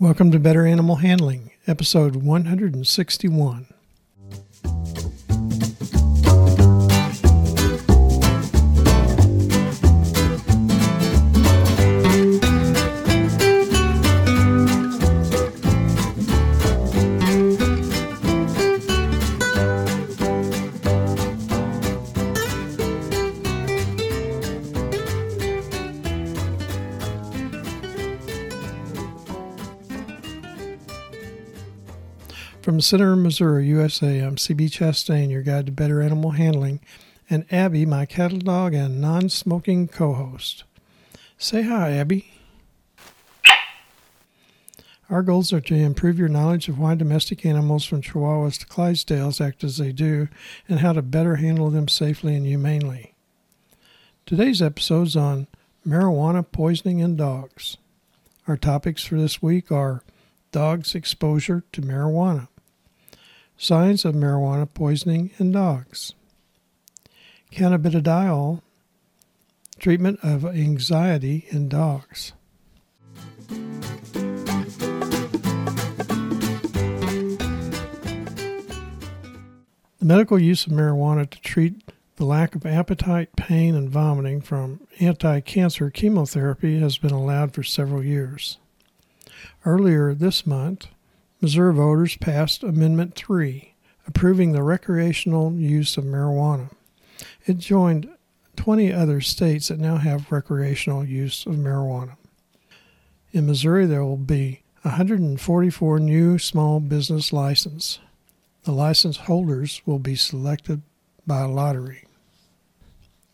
Welcome to Better Animal Handling, episode 161. From Center, Missouri, USA, I'm CB Chastain, your guide to better animal handling, and Abby, my cattle dog and non smoking co host. Say hi, Abby. Our goals are to improve your knowledge of why domestic animals from Chihuahuas to Clydesdales act as they do and how to better handle them safely and humanely. Today's episode is on marijuana poisoning in dogs. Our topics for this week are dogs' exposure to marijuana, Signs of marijuana poisoning in dogs. Cannabidiol, treatment of anxiety in dogs. The medical use of marijuana to treat the lack of appetite, pain, and vomiting from anti cancer chemotherapy has been allowed for several years. Earlier this month, Missouri voters passed Amendment 3, approving the recreational use of marijuana. It joined 20 other states that now have recreational use of marijuana. In Missouri, there will be 144 new small business licenses. The license holders will be selected by lottery.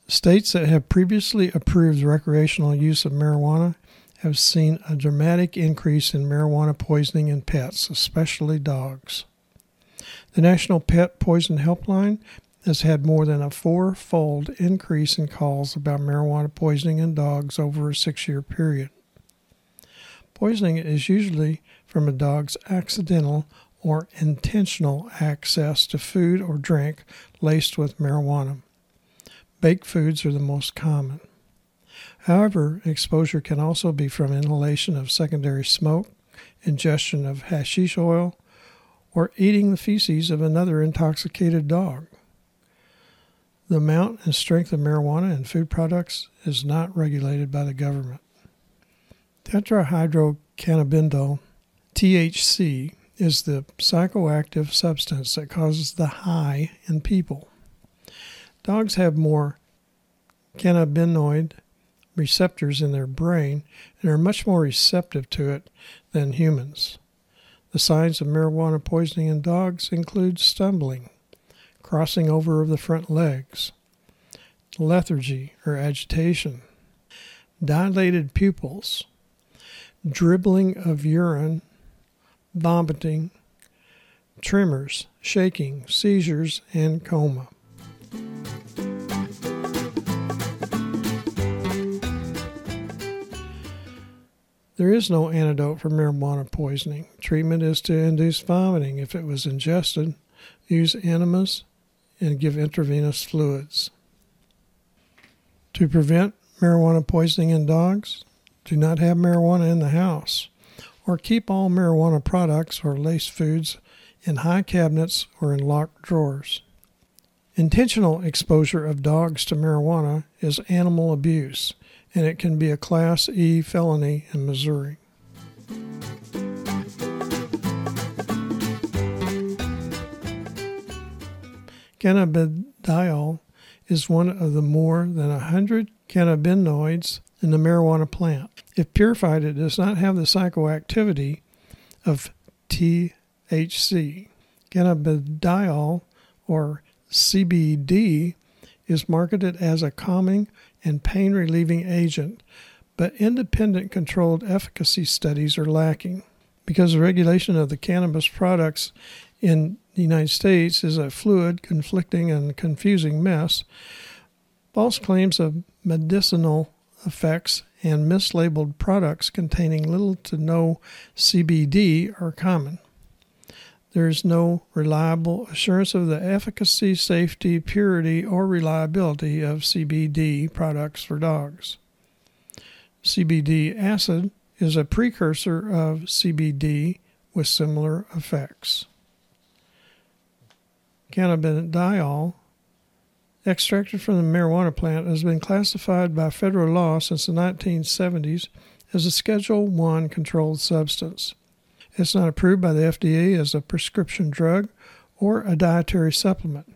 States that have previously approved recreational use of marijuana have seen a dramatic increase in marijuana poisoning in pets, especially dogs. The National Pet Poison Helpline has had more than a four fold increase in calls about marijuana poisoning in dogs over a six year period. Poisoning is usually from a dog's accidental or intentional access to food or drink laced with marijuana. Baked foods are the most common. However, exposure can also be from inhalation of secondary smoke, ingestion of hashish oil, or eating the feces of another intoxicated dog. The amount and strength of marijuana in food products is not regulated by the government. Tetrahydrocannabinol, THC, is the psychoactive substance that causes the high in people. Dogs have more cannabinoid receptors in their brain and are much more receptive to it than humans. The signs of marijuana poisoning in dogs include stumbling, crossing over of the front legs, lethargy or agitation, dilated pupils, dribbling of urine, vomiting, tremors, shaking, seizures, and coma. There is no antidote for marijuana poisoning. Treatment is to induce vomiting if it was ingested, use enemas, and give intravenous fluids. To prevent marijuana poisoning in dogs, do not have marijuana in the house, or keep all marijuana products or laced foods in high cabinets or in locked drawers. Intentional exposure of dogs to marijuana is animal abuse and it can be a Class E felony in Missouri. Cannabidiol is one of the more than 100 cannabinoids in the marijuana plant. If purified, it does not have the psychoactivity of THC. Cannabidiol, or CBD, is marketed as a calming and pain relieving agent, but independent controlled efficacy studies are lacking. Because the regulation of the cannabis products in the United States is a fluid, conflicting, and confusing mess, false claims of medicinal effects and mislabeled products containing little to no CBD are common. There is no reliable assurance of the efficacy, safety, purity, or reliability of CBD products for dogs. CBD acid is a precursor of CBD with similar effects. Cannabidiol, extracted from the marijuana plant, has been classified by federal law since the 1970s as a Schedule 1 controlled substance. It's not approved by the FDA as a prescription drug or a dietary supplement.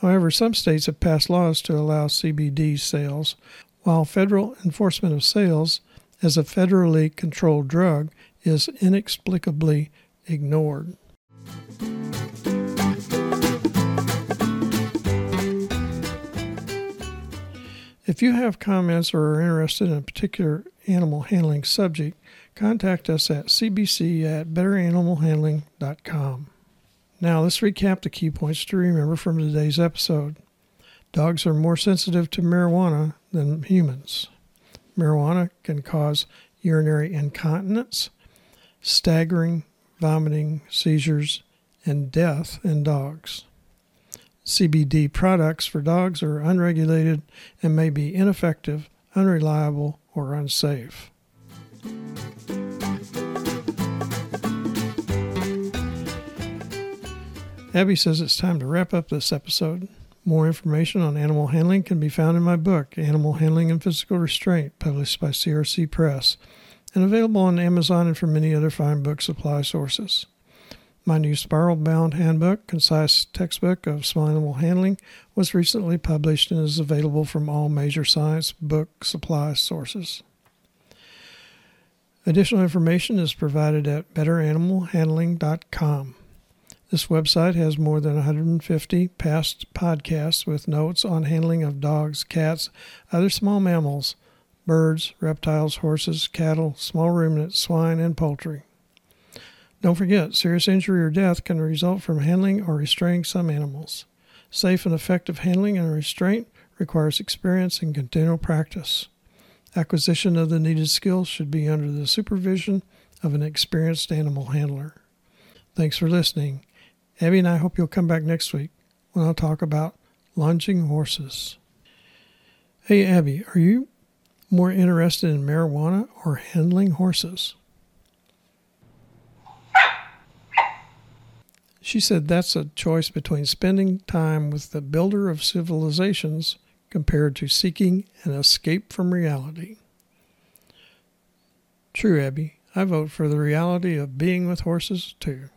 However, some states have passed laws to allow CBD sales, while federal enforcement of sales as a federally controlled drug is inexplicably ignored. If you have comments or are interested in a particular animal handling subject, contact us at cbc at betteranimalhandling.com. Now, let's recap the key points to remember from today's episode. Dogs are more sensitive to marijuana than humans. Marijuana can cause urinary incontinence, staggering, vomiting, seizures, and death in dogs. CBD products for dogs are unregulated and may be ineffective, unreliable, or unsafe. Abby says it's time to wrap up this episode. More information on animal handling can be found in my book, Animal Handling and Physical Restraint, published by CRC Press, and available on Amazon and from many other fine book supply sources. My new spiral bound handbook, concise textbook of small animal handling, was recently published and is available from all major science book supply sources. Additional information is provided at betteranimalhandling.com. This website has more than 150 past podcasts with notes on handling of dogs, cats, other small mammals, birds, reptiles, horses, cattle, small ruminants, swine, and poultry. Don't forget, serious injury or death can result from handling or restraining some animals. Safe and effective handling and restraint requires experience and continual practice. Acquisition of the needed skills should be under the supervision of an experienced animal handler. Thanks for listening. Abby and I hope you'll come back next week when I'll talk about lunging horses. Hey, Abby, are you more interested in marijuana or handling horses? She said that's a choice between spending time with the builder of civilizations compared to seeking an escape from reality. True, Abby. I vote for the reality of being with horses, too.